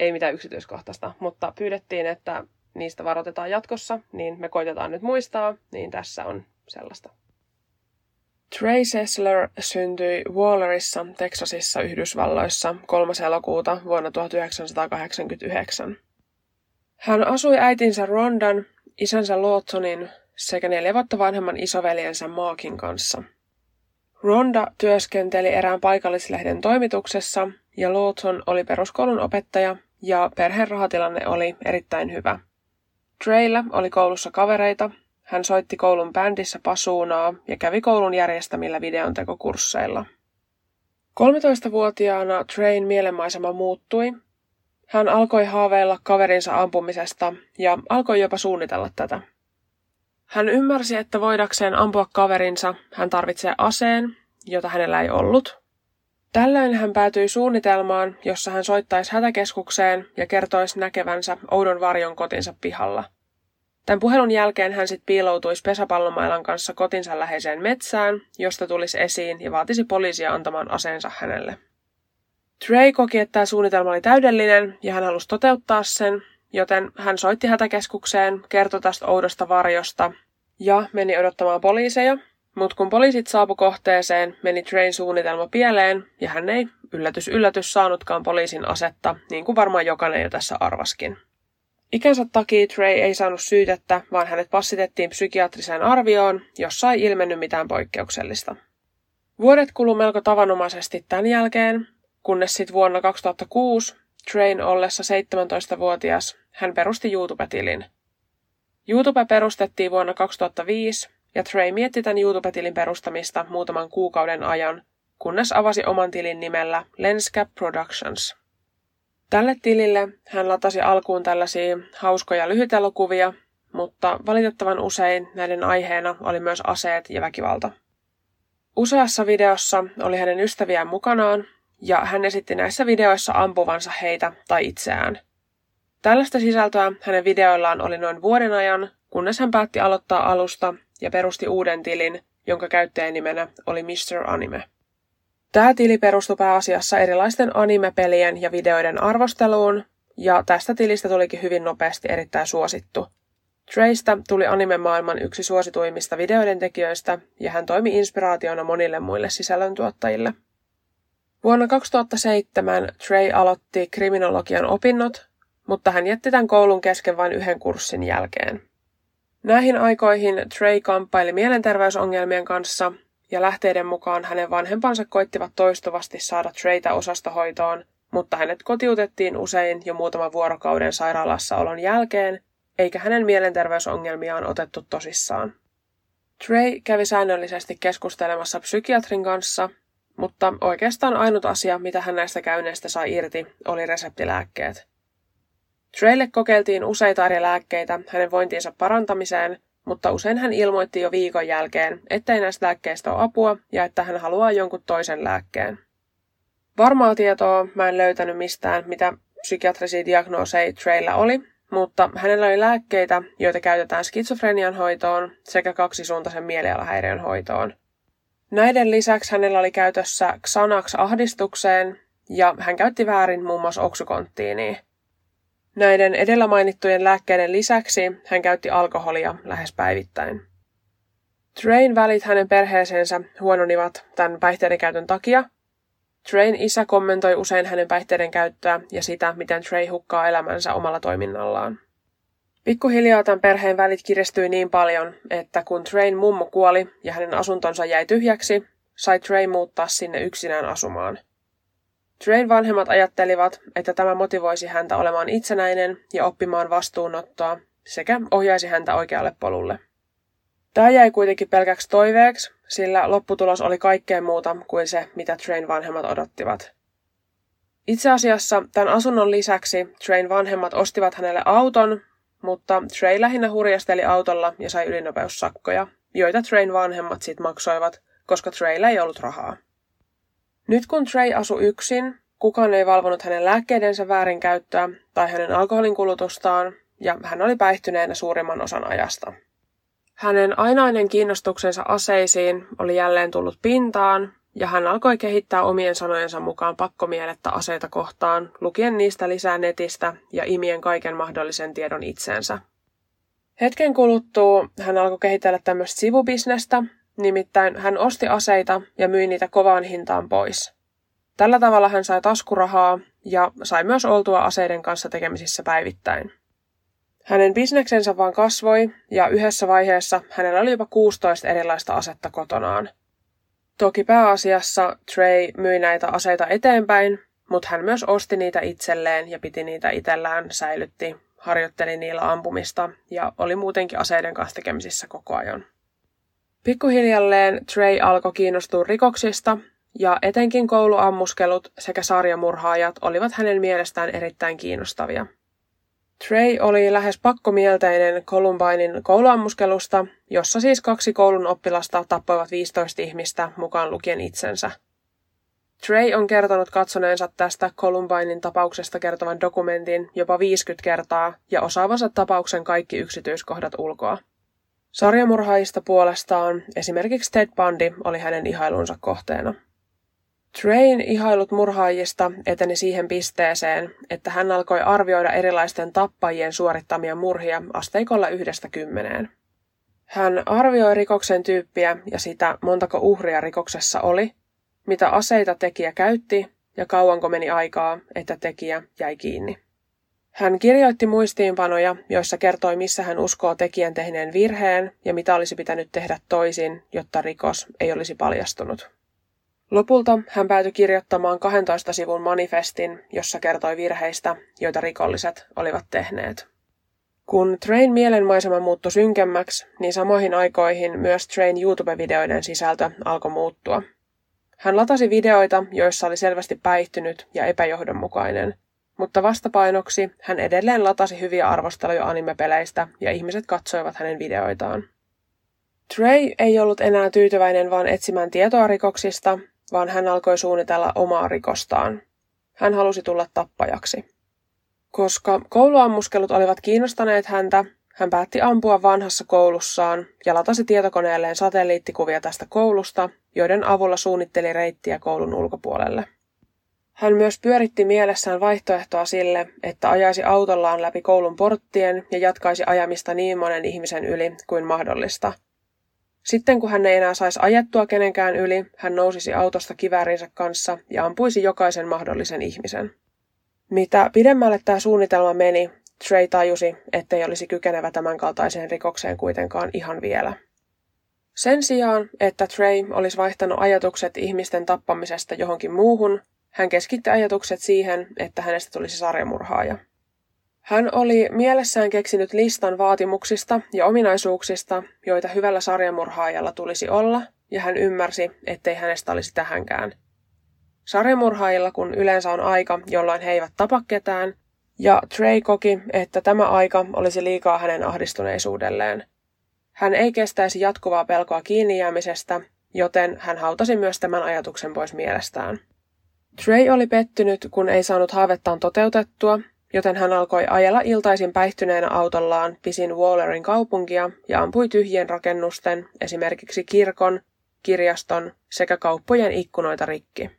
ei mitään yksityiskohtaista, mutta pyydettiin, että niistä varoitetaan jatkossa, niin me koitetaan nyt muistaa, niin tässä on sellaista. Trey Sessler syntyi Wallerissa, Texasissa, Yhdysvalloissa 3. elokuuta vuonna 1989. Hän asui äitinsä Rondan, isänsä Lawtonin sekä neljä vuotta vanhemman isoveljensä Markin kanssa. Ronda työskenteli erään paikallislehden toimituksessa ja Lawton oli peruskoulun opettaja ja perheen rahatilanne oli erittäin hyvä. Treyllä oli koulussa kavereita, hän soitti koulun bändissä pasuunaa ja kävi koulun järjestämillä videontekokursseilla. 13-vuotiaana Train mielenmaisema muuttui. Hän alkoi haaveilla kaverinsa ampumisesta ja alkoi jopa suunnitella tätä. Hän ymmärsi, että voidakseen ampua kaverinsa, hän tarvitsee aseen, jota hänellä ei ollut. Tällöin hän päätyi suunnitelmaan, jossa hän soittaisi hätäkeskukseen ja kertoisi näkevänsä oudon varjon kotinsa pihalla. Tämän puhelun jälkeen hän sitten piiloutuisi pesäpallomailan kanssa kotinsa läheiseen metsään, josta tulisi esiin ja vaatisi poliisia antamaan aseensa hänelle. Trey koki, että tämä suunnitelma oli täydellinen ja hän halusi toteuttaa sen, joten hän soitti hätäkeskukseen, kertoi tästä oudosta varjosta ja meni odottamaan poliiseja. Mutta kun poliisit saapu kohteeseen, meni Train suunnitelma pieleen ja hän ei, yllätys yllätys, saanutkaan poliisin asetta, niin kuin varmaan jokainen jo tässä arvaskin. Ikänsä takia Trey ei saanut syytettä, vaan hänet passitettiin psykiatriseen arvioon, jossa ei ilmennyt mitään poikkeuksellista. Vuodet kulu melko tavanomaisesti tämän jälkeen, kunnes sitten vuonna 2006, Train ollessa 17-vuotias, hän perusti YouTube-tilin. YouTube perustettiin vuonna 2005, ja Trey mietti tämän YouTube-tilin perustamista muutaman kuukauden ajan, kunnes avasi oman tilin nimellä Lenscap Productions. Tälle tilille hän latasi alkuun tällaisia hauskoja lyhytelokuvia, mutta valitettavan usein näiden aiheena oli myös aseet ja väkivalta. Useassa videossa oli hänen ystäviään mukanaan, ja hän esitti näissä videoissa ampuvansa heitä tai itseään. Tällaista sisältöä hänen videoillaan oli noin vuoden ajan, kunnes hän päätti aloittaa alusta ja perusti uuden tilin, jonka käyttäjänimenä oli Mr. Anime. Tämä tili perustui pääasiassa erilaisten anime-pelien ja videoiden arvosteluun, ja tästä tilistä tulikin hyvin nopeasti erittäin suosittu. Treystä tuli anime-maailman yksi suosituimmista videoiden tekijöistä, ja hän toimi inspiraationa monille muille sisällöntuottajille. Vuonna 2007 Trey aloitti kriminologian opinnot, mutta hän jätti tämän koulun kesken vain yhden kurssin jälkeen. Näihin aikoihin Trey kamppaili mielenterveysongelmien kanssa ja lähteiden mukaan hänen vanhempansa koittivat toistuvasti saada Treytä osastohoitoon, mutta hänet kotiutettiin usein jo muutaman vuorokauden sairaalassaolon jälkeen, eikä hänen mielenterveysongelmiaan otettu tosissaan. Trey kävi säännöllisesti keskustelemassa psykiatrin kanssa, mutta oikeastaan ainut asia, mitä hän näistä käynneistä sai irti, oli reseptilääkkeet. Treylle kokeiltiin useita eri lääkkeitä hänen vointiinsa parantamiseen, mutta usein hän ilmoitti jo viikon jälkeen, ettei näistä lääkkeistä ole apua ja että hän haluaa jonkun toisen lääkkeen. Varmaa tietoa mä en löytänyt mistään, mitä psykiatrisia diagnooseja Treyllä oli, mutta hänellä oli lääkkeitä, joita käytetään skitsofrenian hoitoon sekä kaksisuuntaisen mielialahäiriön hoitoon. Näiden lisäksi hänellä oli käytössä Xanax ahdistukseen ja hän käytti väärin muun muassa oksykonttiinia. Näiden edellä mainittujen lääkkeiden lisäksi hän käytti alkoholia lähes päivittäin. Train välit hänen perheeseensä huononivat tämän päihteiden käytön takia. Train isä kommentoi usein hänen päihteiden käyttöä ja sitä, miten Trey hukkaa elämänsä omalla toiminnallaan. Pikkuhiljaa tämän perheen välit kiristyi niin paljon, että kun Train mummo kuoli ja hänen asuntonsa jäi tyhjäksi, sai Trey muuttaa sinne yksinään asumaan – Train vanhemmat ajattelivat, että tämä motivoisi häntä olemaan itsenäinen ja oppimaan vastuunottoa sekä ohjaisi häntä oikealle polulle. Tämä jäi kuitenkin pelkäksi toiveeksi, sillä lopputulos oli kaikkea muuta kuin se, mitä Train vanhemmat odottivat. Itse asiassa tämän asunnon lisäksi Train vanhemmat ostivat hänelle auton, mutta Trey lähinnä hurjasteli autolla ja sai ylinopeussakkoja, joita Train vanhemmat sitten maksoivat, koska Treyllä ei ollut rahaa. Nyt kun Trey asui yksin, kukaan ei valvonut hänen lääkkeidensä väärinkäyttöä tai hänen alkoholin kulutustaan, ja hän oli päihtyneenä suurimman osan ajasta. Hänen ainainen kiinnostuksensa aseisiin oli jälleen tullut pintaan, ja hän alkoi kehittää omien sanojensa mukaan pakkomielettä aseita kohtaan, lukien niistä lisää netistä ja imien kaiken mahdollisen tiedon itseensä. Hetken kuluttua hän alkoi kehitellä tämmöistä sivubisnestä, Nimittäin hän osti aseita ja myi niitä kovaan hintaan pois. Tällä tavalla hän sai taskurahaa ja sai myös oltua aseiden kanssa tekemisissä päivittäin. Hänen bisneksensä vaan kasvoi ja yhdessä vaiheessa hänellä oli jopa 16 erilaista asetta kotonaan. Toki pääasiassa Trey myi näitä aseita eteenpäin, mutta hän myös osti niitä itselleen ja piti niitä itsellään, säilytti, harjoitteli niillä ampumista ja oli muutenkin aseiden kanssa tekemisissä koko ajan. Pikkuhiljalleen Trey alkoi kiinnostua rikoksista, ja etenkin kouluammuskelut sekä sarjamurhaajat olivat hänen mielestään erittäin kiinnostavia. Trey oli lähes pakkomielteinen Columbinein kouluammuskelusta, jossa siis kaksi koulun oppilasta tappoivat 15 ihmistä mukaan lukien itsensä. Trey on kertonut katsoneensa tästä Columbinein tapauksesta kertovan dokumentin jopa 50 kertaa ja osaavansa tapauksen kaikki yksityiskohdat ulkoa. Sarjamurhaajista puolestaan esimerkiksi Ted Bundy oli hänen ihailunsa kohteena. Train ihailut murhaajista eteni siihen pisteeseen, että hän alkoi arvioida erilaisten tappajien suorittamia murhia asteikolla yhdestä kymmeneen. Hän arvioi rikoksen tyyppiä ja sitä, montako uhria rikoksessa oli, mitä aseita tekijä käytti ja kauanko meni aikaa, että tekijä jäi kiinni. Hän kirjoitti muistiinpanoja, joissa kertoi, missä hän uskoo tekijän tehneen virheen ja mitä olisi pitänyt tehdä toisin, jotta rikos ei olisi paljastunut. Lopulta hän päätyi kirjoittamaan 12 sivun manifestin, jossa kertoi virheistä, joita rikolliset olivat tehneet. Kun Train mielenmaisema muuttui synkemmäksi, niin samoihin aikoihin myös Train YouTube-videoiden sisältö alkoi muuttua. Hän latasi videoita, joissa oli selvästi päihtynyt ja epäjohdonmukainen – mutta vastapainoksi hän edelleen latasi hyviä arvosteluja animepeleistä ja ihmiset katsoivat hänen videoitaan. Trey ei ollut enää tyytyväinen vain etsimään tietoa rikoksista, vaan hän alkoi suunnitella omaa rikostaan. Hän halusi tulla tappajaksi. Koska kouluammuskelut olivat kiinnostaneet häntä, hän päätti ampua vanhassa koulussaan ja latasi tietokoneelleen satelliittikuvia tästä koulusta, joiden avulla suunnitteli reittiä koulun ulkopuolelle. Hän myös pyöritti mielessään vaihtoehtoa sille, että ajaisi autollaan läpi koulun porttien ja jatkaisi ajamista niin monen ihmisen yli kuin mahdollista. Sitten kun hän ei enää saisi ajettua kenenkään yli, hän nousisi autosta kiväärinsä kanssa ja ampuisi jokaisen mahdollisen ihmisen. Mitä pidemmälle tämä suunnitelma meni, Trey tajusi, ettei olisi kykenevä tämänkaltaiseen rikokseen kuitenkaan ihan vielä. Sen sijaan, että Trey olisi vaihtanut ajatukset ihmisten tappamisesta johonkin muuhun, hän keskitti ajatukset siihen, että hänestä tulisi sarjamurhaaja. Hän oli mielessään keksinyt listan vaatimuksista ja ominaisuuksista, joita hyvällä sarjamurhaajalla tulisi olla, ja hän ymmärsi, ettei hänestä olisi tähänkään. Sarjamurhaajilla kun yleensä on aika, jolloin he eivät tapa ketään, ja Trey koki, että tämä aika olisi liikaa hänen ahdistuneisuudelleen. Hän ei kestäisi jatkuvaa pelkoa kiinni jäämisestä, joten hän hautasi myös tämän ajatuksen pois mielestään. Trey oli pettynyt, kun ei saanut haavettaan toteutettua, joten hän alkoi ajella iltaisin päihtyneenä autollaan pisin Wallerin kaupunkia ja ampui tyhjien rakennusten, esimerkiksi kirkon, kirjaston sekä kauppojen ikkunoita rikki.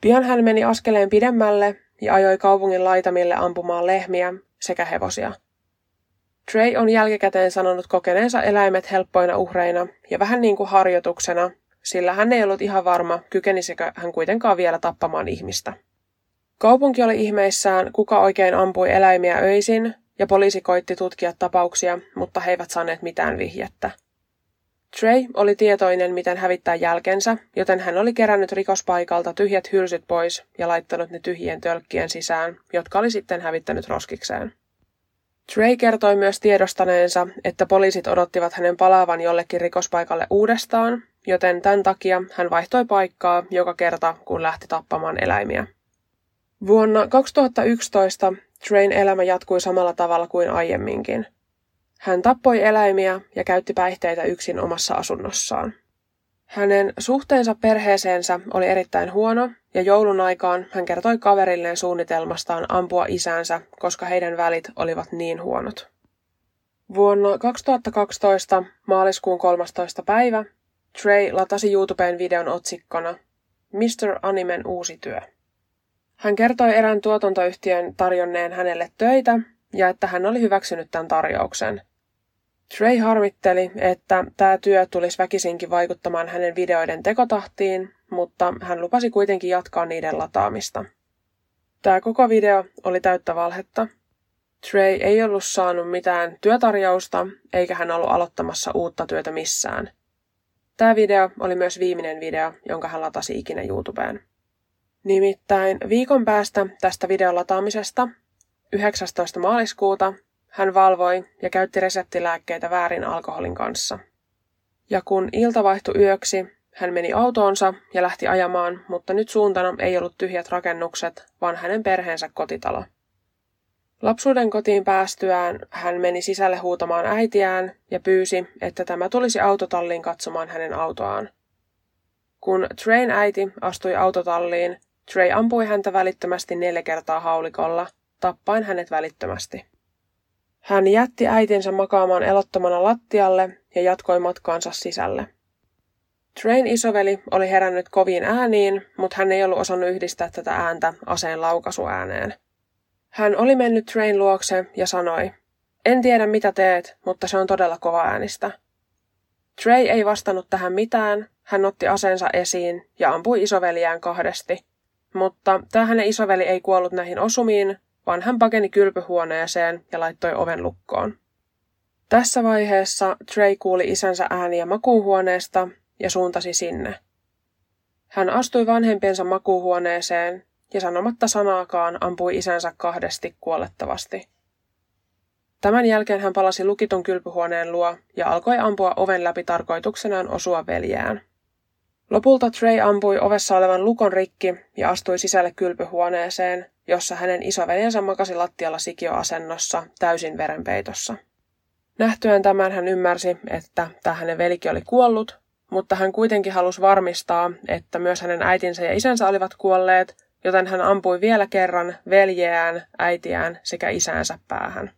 Pian hän meni askeleen pidemmälle ja ajoi kaupungin laitamille ampumaan lehmiä sekä hevosia. Trey on jälkikäteen sanonut kokeneensa eläimet helppoina uhreina ja vähän niin kuin harjoituksena, sillä hän ei ollut ihan varma, kykenisikö hän kuitenkaan vielä tappamaan ihmistä. Kaupunki oli ihmeissään, kuka oikein ampui eläimiä öisin, ja poliisi koitti tutkia tapauksia, mutta he eivät saaneet mitään vihjettä. Trey oli tietoinen, miten hävittää jälkensä, joten hän oli kerännyt rikospaikalta tyhjät hylsyt pois ja laittanut ne tyhjien tölkkien sisään, jotka oli sitten hävittänyt roskikseen. Trey kertoi myös tiedostaneensa, että poliisit odottivat hänen palaavan jollekin rikospaikalle uudestaan, joten tämän takia hän vaihtoi paikkaa joka kerta, kun lähti tappamaan eläimiä. Vuonna 2011 Train elämä jatkui samalla tavalla kuin aiemminkin. Hän tappoi eläimiä ja käytti päihteitä yksin omassa asunnossaan. Hänen suhteensa perheeseensä oli erittäin huono, ja joulun aikaan hän kertoi kaverilleen suunnitelmastaan ampua isänsä, koska heidän välit olivat niin huonot. Vuonna 2012 maaliskuun 13. päivä Trey latasi YouTubeen videon otsikkona Mr. Animen uusi työ. Hän kertoi erään tuotantoyhtiön tarjonneen hänelle töitä ja että hän oli hyväksynyt tämän tarjouksen. Trey harmitteli, että tämä työ tulisi väkisinkin vaikuttamaan hänen videoiden tekotahtiin, mutta hän lupasi kuitenkin jatkaa niiden lataamista. Tämä koko video oli täyttä valhetta. Trey ei ollut saanut mitään työtarjousta, eikä hän ollut aloittamassa uutta työtä missään. Tämä video oli myös viimeinen video, jonka hän latasi ikinä YouTubeen. Nimittäin viikon päästä tästä videon lataamisesta, 19. maaliskuuta, hän valvoi ja käytti reseptilääkkeitä väärin alkoholin kanssa. Ja kun ilta vaihtui yöksi, hän meni autoonsa ja lähti ajamaan, mutta nyt suuntana ei ollut tyhjät rakennukset, vaan hänen perheensä kotitalo. Lapsuuden kotiin päästyään hän meni sisälle huutamaan äitiään ja pyysi, että tämä tulisi autotalliin katsomaan hänen autoaan. Kun Train äiti astui autotalliin, Trey ampui häntä välittömästi neljä kertaa haulikolla, tappaen hänet välittömästi. Hän jätti äitinsä makaamaan elottomana lattialle ja jatkoi matkaansa sisälle. Train isoveli oli herännyt koviin ääniin, mutta hän ei ollut osannut yhdistää tätä ääntä aseen laukaisuääneen. Hän oli mennyt Train luokse ja sanoi, en tiedä mitä teet, mutta se on todella kova äänistä. Trey ei vastannut tähän mitään, hän otti aseensa esiin ja ampui isoveliään kahdesti. Mutta tämä hänen isoveli ei kuollut näihin osumiin, vaan hän pakeni kylpyhuoneeseen ja laittoi oven lukkoon. Tässä vaiheessa Trey kuuli isänsä ääniä makuuhuoneesta ja suuntasi sinne. Hän astui vanhempiensa makuuhuoneeseen ja sanomatta sanaakaan ampui isänsä kahdesti kuolettavasti. Tämän jälkeen hän palasi lukitun kylpyhuoneen luo ja alkoi ampua oven läpi tarkoituksenaan osua veljään. Lopulta Trey ampui ovessa olevan lukon rikki ja astui sisälle kylpyhuoneeseen, jossa hänen isoveljensä makasi lattialla sikioasennossa täysin verenpeitossa. Nähtyään tämän hän ymmärsi, että tämä hänen velki oli kuollut, mutta hän kuitenkin halusi varmistaa, että myös hänen äitinsä ja isänsä olivat kuolleet, joten hän ampui vielä kerran veljeään, äitiään sekä isäänsä päähän.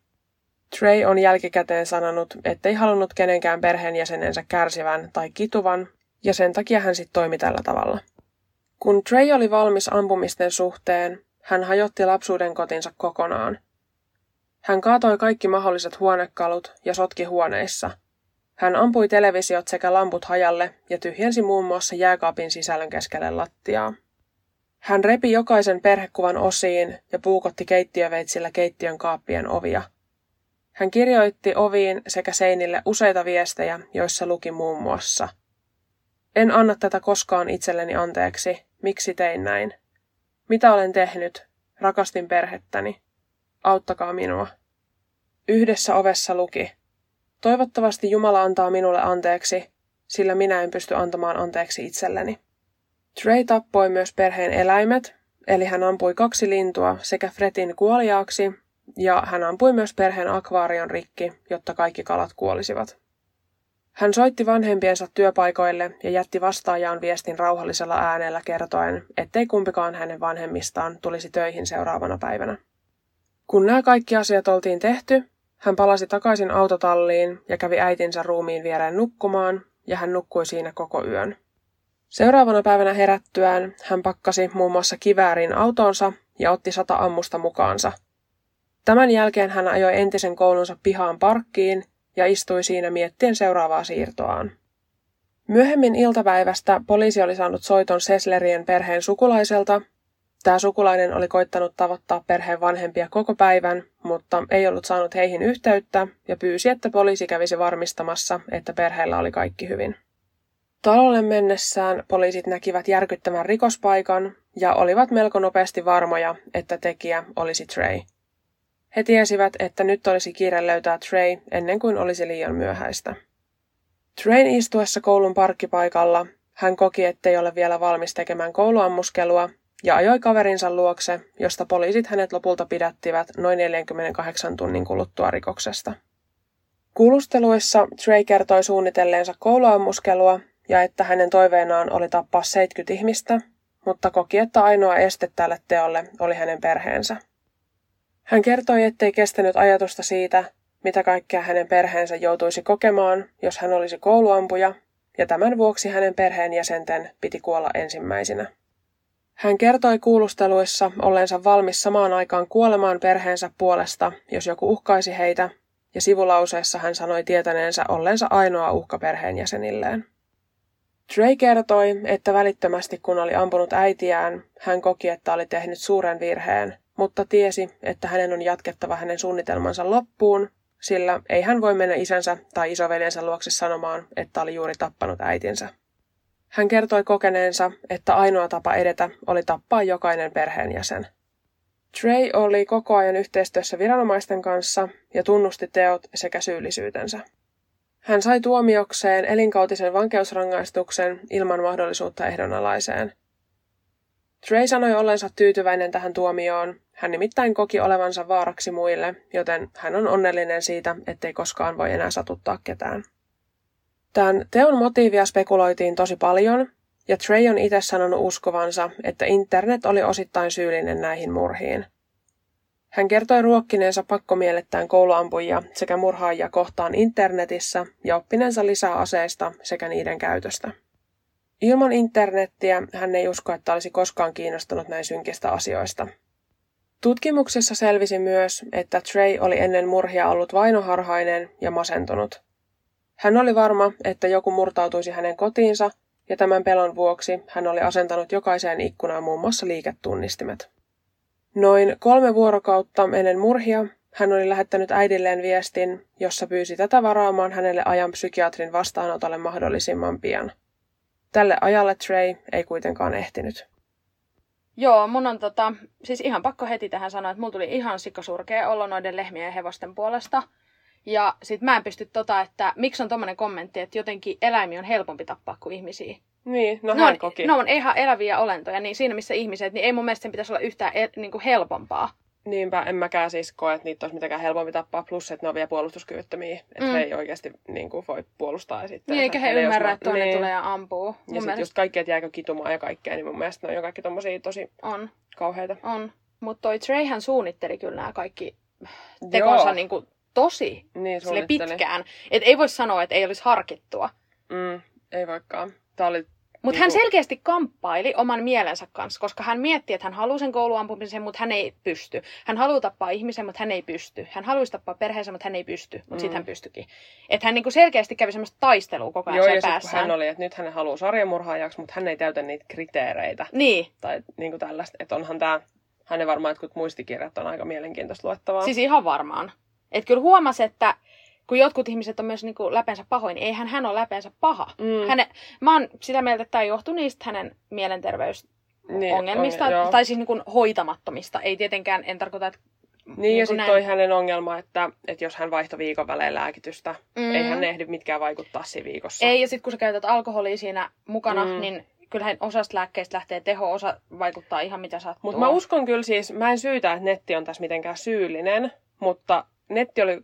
Trey on jälkikäteen sanonut, ettei halunnut kenenkään perheenjäsenensä kärsivän tai kituvan, ja sen takia hän sitten toimi tällä tavalla. Kun Trey oli valmis ampumisten suhteen, hän hajotti lapsuuden kotinsa kokonaan. Hän kaatoi kaikki mahdolliset huonekalut ja sotki huoneissa. Hän ampui televisiot sekä lamput hajalle ja tyhjensi muun muassa jääkaapin sisällön keskelle lattiaa. Hän repi jokaisen perhekuvan osiin ja puukotti keittiöveitsillä keittiön kaappien ovia. Hän kirjoitti oviin sekä seinille useita viestejä, joissa luki muun muassa – en anna tätä koskaan itselleni anteeksi. Miksi tein näin? Mitä olen tehnyt? Rakastin perhettäni. auttakaa minua. Yhdessä ovessa luki, toivottavasti Jumala antaa minulle anteeksi, sillä minä en pysty antamaan anteeksi itselleni. Trey tappoi myös perheen eläimet, eli hän ampui kaksi lintua sekä Fretin kuoliaaksi, ja hän ampui myös perheen akvaarion rikki, jotta kaikki kalat kuolisivat. Hän soitti vanhempiensa työpaikoille ja jätti vastaajaan viestin rauhallisella äänellä kertoen, ettei kumpikaan hänen vanhemmistaan tulisi töihin seuraavana päivänä. Kun nämä kaikki asiat oltiin tehty, hän palasi takaisin autotalliin ja kävi äitinsä ruumiin viereen nukkumaan, ja hän nukkui siinä koko yön. Seuraavana päivänä herättyään hän pakkasi muun muassa kiväärin autonsa ja otti sata ammusta mukaansa. Tämän jälkeen hän ajoi entisen koulunsa pihaan parkkiin ja istui siinä miettien seuraavaa siirtoaan. Myöhemmin iltapäivästä poliisi oli saanut soiton Seslerien perheen sukulaiselta. Tämä sukulainen oli koittanut tavoittaa perheen vanhempia koko päivän, mutta ei ollut saanut heihin yhteyttä ja pyysi, että poliisi kävisi varmistamassa, että perheellä oli kaikki hyvin. Talolle mennessään poliisit näkivät järkyttävän rikospaikan ja olivat melko nopeasti varmoja, että tekijä olisi Trey. He tiesivät, että nyt olisi kiire löytää Trey ennen kuin olisi liian myöhäistä. Train istuessa koulun parkkipaikalla hän koki, ettei ole vielä valmis tekemään kouluammuskelua ja ajoi kaverinsa luokse, josta poliisit hänet lopulta pidättivät noin 48 tunnin kuluttua rikoksesta. Kuulusteluissa Trey kertoi suunnitelleensa kouluammuskelua ja että hänen toiveenaan oli tappaa 70 ihmistä, mutta koki, että ainoa este tälle teolle oli hänen perheensä. Hän kertoi, ettei kestänyt ajatusta siitä, mitä kaikkea hänen perheensä joutuisi kokemaan, jos hän olisi kouluampuja, ja tämän vuoksi hänen perheenjäsenten piti kuolla ensimmäisenä. Hän kertoi kuulusteluissa olleensa valmis samaan aikaan kuolemaan perheensä puolesta, jos joku uhkaisi heitä, ja sivulauseessa hän sanoi tietäneensä ollensa ainoa uhka perheenjäsenilleen. Trey kertoi, että välittömästi kun oli ampunut äitiään, hän koki, että oli tehnyt suuren virheen, mutta tiesi, että hänen on jatkettava hänen suunnitelmansa loppuun, sillä ei hän voi mennä isänsä tai isoveljensä luokse sanomaan, että oli juuri tappanut äitinsä. Hän kertoi kokeneensa, että ainoa tapa edetä oli tappaa jokainen perheenjäsen. Trey oli koko ajan yhteistyössä viranomaisten kanssa ja tunnusti teot sekä syyllisyytensä. Hän sai tuomiokseen elinkautisen vankeusrangaistuksen ilman mahdollisuutta ehdonalaiseen. Trey sanoi ollensa tyytyväinen tähän tuomioon. Hän nimittäin koki olevansa vaaraksi muille, joten hän on onnellinen siitä, ettei koskaan voi enää satuttaa ketään. Tämän teon motiivia spekuloitiin tosi paljon, ja Trey on itse sanonut uskovansa, että internet oli osittain syyllinen näihin murhiin. Hän kertoi ruokkineensa pakkomielettään kouluampujia sekä murhaajia kohtaan internetissä ja oppineensa lisää aseista sekä niiden käytöstä. Ilman internettiä hän ei usko, että olisi koskaan kiinnostunut näin synkistä asioista. Tutkimuksessa selvisi myös, että Trey oli ennen murhia ollut vainoharhainen ja masentunut. Hän oli varma, että joku murtautuisi hänen kotiinsa, ja tämän pelon vuoksi hän oli asentanut jokaiseen ikkunaan muun muassa liiketunnistimet. Noin kolme vuorokautta ennen murhia hän oli lähettänyt äidilleen viestin, jossa pyysi tätä varaamaan hänelle ajan psykiatrin vastaanotolle mahdollisimman pian. Tälle ajalle Trey ei kuitenkaan ehtinyt. Joo, mun on tota, siis ihan pakko heti tähän sanoa, että mulla tuli ihan sikkasurkea olo noiden lehmien ja hevosten puolesta. Ja sit mä en pysty tota, että miksi on tommonen kommentti, että jotenkin eläimiä on helpompi tappaa kuin ihmisiä. Niin, no ne hän on, koki. Ne on ihan eläviä olentoja, niin siinä missä ihmiset, niin ei mun mielestä sen pitäisi olla yhtään el, niin kuin helpompaa. Niinpä, en mäkään siis koe, että niitä olisi mitenkään helpompi tappaa, plus että ne on vielä puolustuskyvyttömiä, että Mm. he ei oikeasti niin kuin, voi puolustaa sitten. Niin, eikä he ymmärrä, että toinen tulee ja ampuu. Mun Ja sitten mielestä just kaikki, että jääkö kitumaan ja kaikkea, niin mun mielestä ne on jo kaikki tommosia tosi on, kauheita. on. Mutta toi Treyhän suunnitteli kyllä nämä kaikki tekonsa Joo. niin kuin tosi Niin sille pitkään. Et ei voi sanoa, että ei olisi harkittua. Mm, ei voikaan. Tää oli Mutta Niinku- hän selkeästi kamppaili oman mielensä kanssa, koska hän mietti, että hän haluaa sen kouluampumisen, mutta hän ei pysty. Hän haluaa tappaa ihmisen, mutta hän ei pysty. Hän haluaisi tappaa perheensä, mutta hän ei pysty. Mutta mm. sitten hän pystyikin. Että hän niinku selkeästi kävi semmoista taistelua koko ajan Joo, ja päässään. hän oli, että nyt hän haluaa sarjamurhaajaksi, mutta hän ei täytä niitä kriteereitä. Niin, Tai niin kuin tällaista, että onhan tämä, hänen varmaan jotkut muistikirjat on aika mielenkiintoista luettavaa. siis ihan varmaan. Että kyllä huomasi, että kun jotkut ihmiset on myös niinku läpensä pahoin, niin eihän hän ole läpensä paha. Mm. Häne, mä oon sitä mieltä, että tämä johtuu niistä hänen mielenterveysongelmista, Niin, ongelmista, on- joo. tai siis niinku hoitamattomista. Ei tietenkään, en tarkoita, että Niin, ja sitten näin. toi hänen ongelma, että, että jos hän vaihtoi viikon välein lääkitystä, Mm. ei hän ehdi mitkään vaikuttaa siinä viikossa. Ei, ja sitten kun sä käytät alkoholia siinä mukana, mm. niin kyllähän osasta lääkkeistä lähtee teho, osa vaikuttaa ihan mitä sattuu. Mutta mä uskon kyllä siis, mä en syytä, että netti on tässä mitenkään syyllinen, mutta netti oli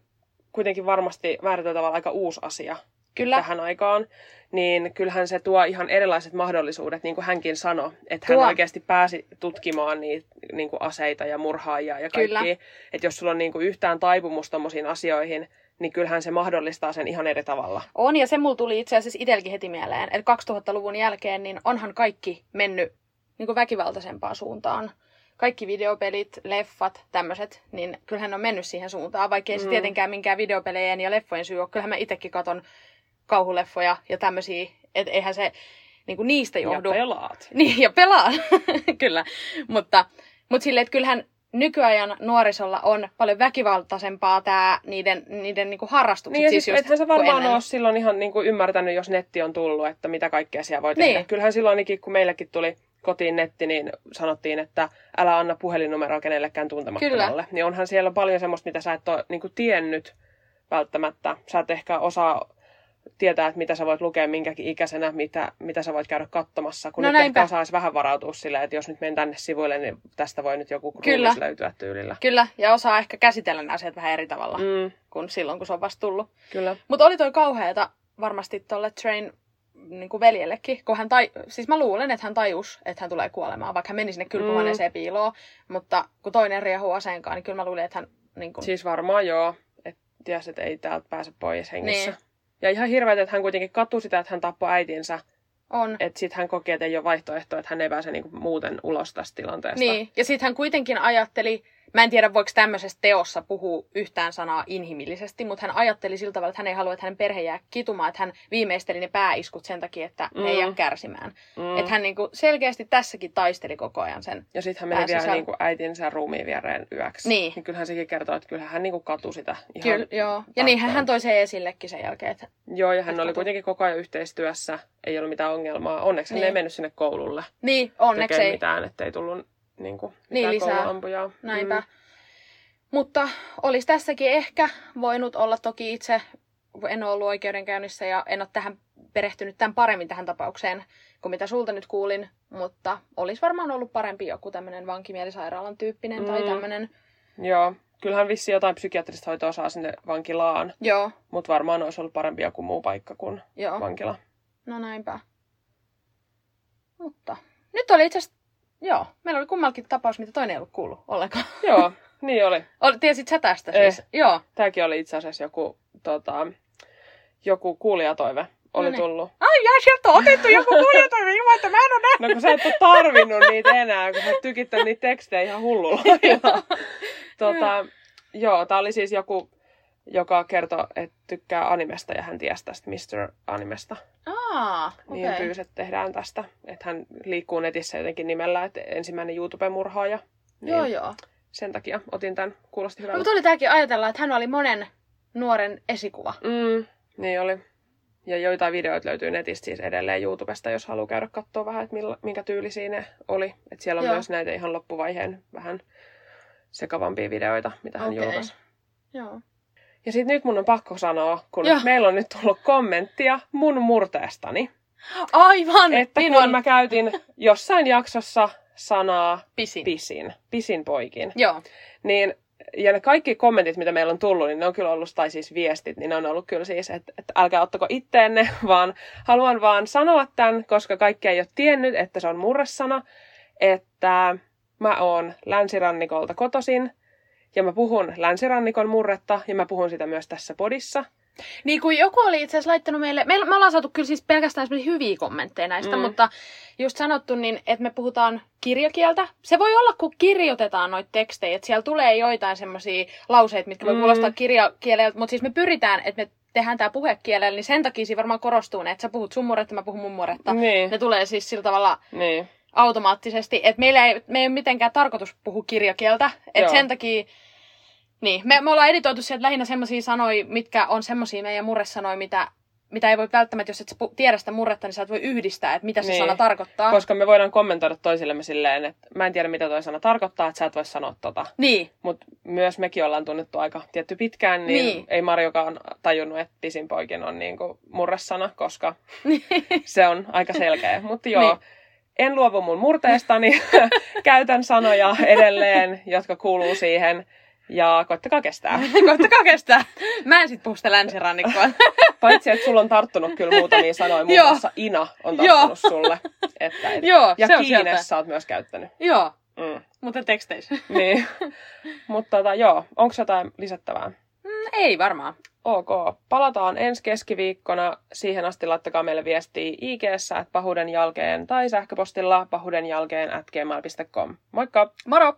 kuitenkin varmasti määrätyllä tavalla aika uusi asia Kyllä, tähän aikaan. Niin kyllähän se tuo ihan erilaiset mahdollisuudet, niin kuin hänkin sanoi, että hän Tuo. oikeasti pääsi tutkimaan niitä niin kuin aseita ja murhaajia ja kaikki. Että jos sulla on niin kuin yhtään taipumus tommosiin asioihin, niin kyllähän se mahdollistaa sen ihan eri tavalla. on, ja se mulla tuli itse asiassa itselläkin heti mieleen, että 2000-luvun jälkeen niin onhan kaikki mennyt niin kuin väkivaltaisempaan suuntaan. Kaikki videopelit, leffat, tämmöiset, niin kyllähän on mennyt siihen suuntaan, vaikka ei se Mm. tietenkään minkään videopelejen ja leffojen syy ole. Kyllähän mä itsekin katon kauhuleffoja ja tämmöisiä, että eihän se niin kuin niistä johdu. Ja pelaat. Niin, ja pelaa, kyllä. Mutta, mutta silleen, että kyllähän nykyajan nuorisolla on paljon väkivaltaisempaa tää niiden, niiden niinku harrastukset. Niin siis, just ethän sä varmaan ennen. ole silloin ihan niin kuin ymmärtänyt, jos netti on tullut, että mitä kaikkea siellä voi Niin. tehdä. Kyllähän silloin ainakin, kun meillekin tuli kotiin netti, niin sanottiin, että älä anna puhelinnumeroa kenellekään tuntemattomalle. Niin onhan siellä paljon semmoista, mitä sä et ole niin kuin tiennyt välttämättä. Sä et ehkä osaa tietää, että mitä sä voit lukea minkäkin ikäisenä, mitä, mitä sä voit käydä katsomassa. Kun No nyt näinpä. ehkä osaisi vähän varautua silleen, että jos nyt menen tänne sivuille, niin tästä voi nyt joku Kyllä. löytyä tyylillä. Kyllä, ja osaa ehkä käsitellä nämä asiat vähän eri tavalla Mm, kuin silloin, kun se on vasta tullut. kyllä. Mutta oli toi kauheata varmasti tolle Train niin kuin veljellekin, kun hän tai, siis mä luulen, että hän tajus, että hän tulee kuolemaan, vaikka hän meni sinne kylpyhuoneeseen piiloon, mutta kun toinen riehuu aseenkaan, niin kyllä mä luulin, että hän niin kuin, Siis varmaan joo, että ties, että ei täältä pääse pois hengissä. Niin. Ja ihan hirveätä, että hän kuitenkin katsoi sitä, että hän tappoi äitinsä. on. Että sitten hän koki, että ei ole vaihtoehtoa, että hän ei pääse niinku muuten ulos tästä tilanteesta. Niin, ja sitten hän kuitenkin ajatteli, mä en tiedä voiko tämmöisessä teossa puhua yhtään sanaa inhimillisesti, mutta hän ajatteli sillä tavalla, että hän ei halua, että hänen perhe jää kitumaan, että hän viimeisteli ne pääiskut sen takia, että mm. ne ei Mm. jää kärsimään. Mm. Mm. Että hän niinku selkeästi tässäkin taisteli koko ajan sen. Ja sitten hän meni pääsi vielä niinku äitinsä ruumiin viereen yöksi. Niin. niin kyllähän sekin kertoo, että kyllähän hän niinku katui sitä ihan Kyllä, joo. Ja niinhän hän toi sen esillekin sen jälkeen, että Joo, ja hän oli katu- kuitenkin koko ajan yhteistyössä. Ei ollut mitään ongelmaa. Onneksi hän Niin. ei mennyt sinne koululle niin, onneksi ei. mitään, ettei tullut niinku, Niin, mitään lisää. kouluampujaa. Näinpä. Mm. Mutta olisi tässäkin ehkä voinut olla toki itse, en ole ollut oikeudenkäynnissä ja en ole tähän perehtynyt tämän paremmin tähän tapaukseen kuin mitä sulta nyt kuulin, mutta olisi varmaan ollut parempi joku tämmöinen vankimielisairaalan tyyppinen tai Mm. tämmöinen. Joo, kyllähän vissi jotain psykiatrista hoitoa saa sinne vankilaan, Joo, mutta varmaan olisi ollut parempi joku muu paikka kuin joo. vankila. No näinpä. Mutta nyt oli itse asiassa, joo, meillä oli kummallakin tapaus, mitä toinen ei ollut kuullut ollenkaan. Joo, niin oli. Ol- Tiesit sä tästä Eh. siis? Joo. Tämäkin oli itse asiassa joku, tota, joku kuulijatoive oli No niin. tullut. Ai jaa, sieltä on otettu joku kuulijatoimi ilman, että mä en ole nähnyt. No kun sä et ole tarvinnut niitä enää, kun sä oot tykittänyt niitä tekstejä ihan hullulla. tota, joo, tää oli siis joku, joka kertoi, että tykkää animesta ja hän tiesi tästä Mr. Animesta. Aa, okei. Niin pyysi, että tehdään tästä. Että hän liikkuu netissä jotenkin nimellä, että ensimmäinen YouTube-murhaaja. Niin Joo, joo. Sen takia otin tämän, kuulosti No, hyvältä. mutta oli tämäkin ajatella, että hän oli monen nuoren esikuva. Mm, niin oli. Ja joitain videoita löytyy netistä siis edelleen YouTubesta, jos haluaa käydä katsoa vähän, että milla, minkä tyylisiä ne oli. Et siellä on Joo. myös näitä ihan loppuvaiheen vähän sekavampia videoita, mitä hän Okei. julkaisi. Joo. Ja sitten nyt mun on pakko sanoa, kun Joo. meillä on nyt tullut kommenttia mun murteestani, Aivan! että niin kun mä käytin jossain jaksossa sanaa Pisin. pisin, pisin poikin, Joo. niin ja ne kaikki kommentit, mitä meillä on tullut, niin ne on kyllä ollut, tai siis viestit, niin ne on ollut kyllä siis, että, että älkää ottako itteenne, vaan haluan vaan sanoa tämän, koska kaikki ei ole tiennyt, että se on murresana, että mä oon länsirannikolta kotosin, ja mä puhun länsirannikon murretta, ja mä puhun sitä myös tässä podissa. Niin kuin joku oli itse asiassa laittanut meille, me, me ollaan saatu kyllä siis pelkästään hyviä kommentteja näistä, Mm. mm. mutta just sanottu, niin että me puhutaan kirjakieltä. Se voi olla, kun kirjoitetaan noita tekstejä, että siellä tulee joitain semmoisia lauseita, mitkä voi Mm. kuulostaa kirjakieleltä, mutta siis me pyritään, että me tehdään tämä puhekielellä, niin sen takia siinä varmaan korostuu ne, että sä puhut sun murretta, mä puhun mun murretta. Niin, Ne tulee siis sillä tavalla niin. Automaattisesti, että meillä ei, me ei ole mitenkään tarkoitus puhua kirjakieltä, Joo. että sen takia, niin, me, me ollaan editoitu sieltä lähinnä semmoisia sanoja, mitkä on semmoisia meidän murresanoja, mitä mitä ei voi välttämättä, jos et sä tiedä sitä murretta, niin sä et voi yhdistää, että mitä se Niin. sana tarkoittaa. Koska me voidaan kommentoida toisillemme silleen, että mä en tiedä mitä toi sana tarkoittaa, että sä et voi sanoa tota. Niin, Mutta myös mekin ollaan tunnettu aika tietty pitkään, niin, Niin. niin. ei Marjokaan tajunnut, että pisinpoikin on niinku murresana, koska se on aika selkeä. Mutta joo, Niin. En luovu mun murteestani, käytän sanoja edelleen, jotka kuuluu siihen, ja koittakaa kestää. koittakaa kestää. Mä en sit puhu sitä länsirannikkoa. Paitsi, että sulla on tarttunut kyllä muutamia sanoja, muun muassa Ina on tarttunut sulle. Että, et, Joo, ja se on Kiines sieltä. sä oot myös käyttänyt. Joo, Mm. mutta teksteissä. Niin. Mutta tota, joo, onko jotain lisättävää? Ei varmaan. Ok. Palataan ensi keskiviikkona. Siihen asti laittakaa meille viestiä ig että pahuuden jälkeen tai sähköpostilla pahuuden jälkeen at gmail.com. Moikka! Moro!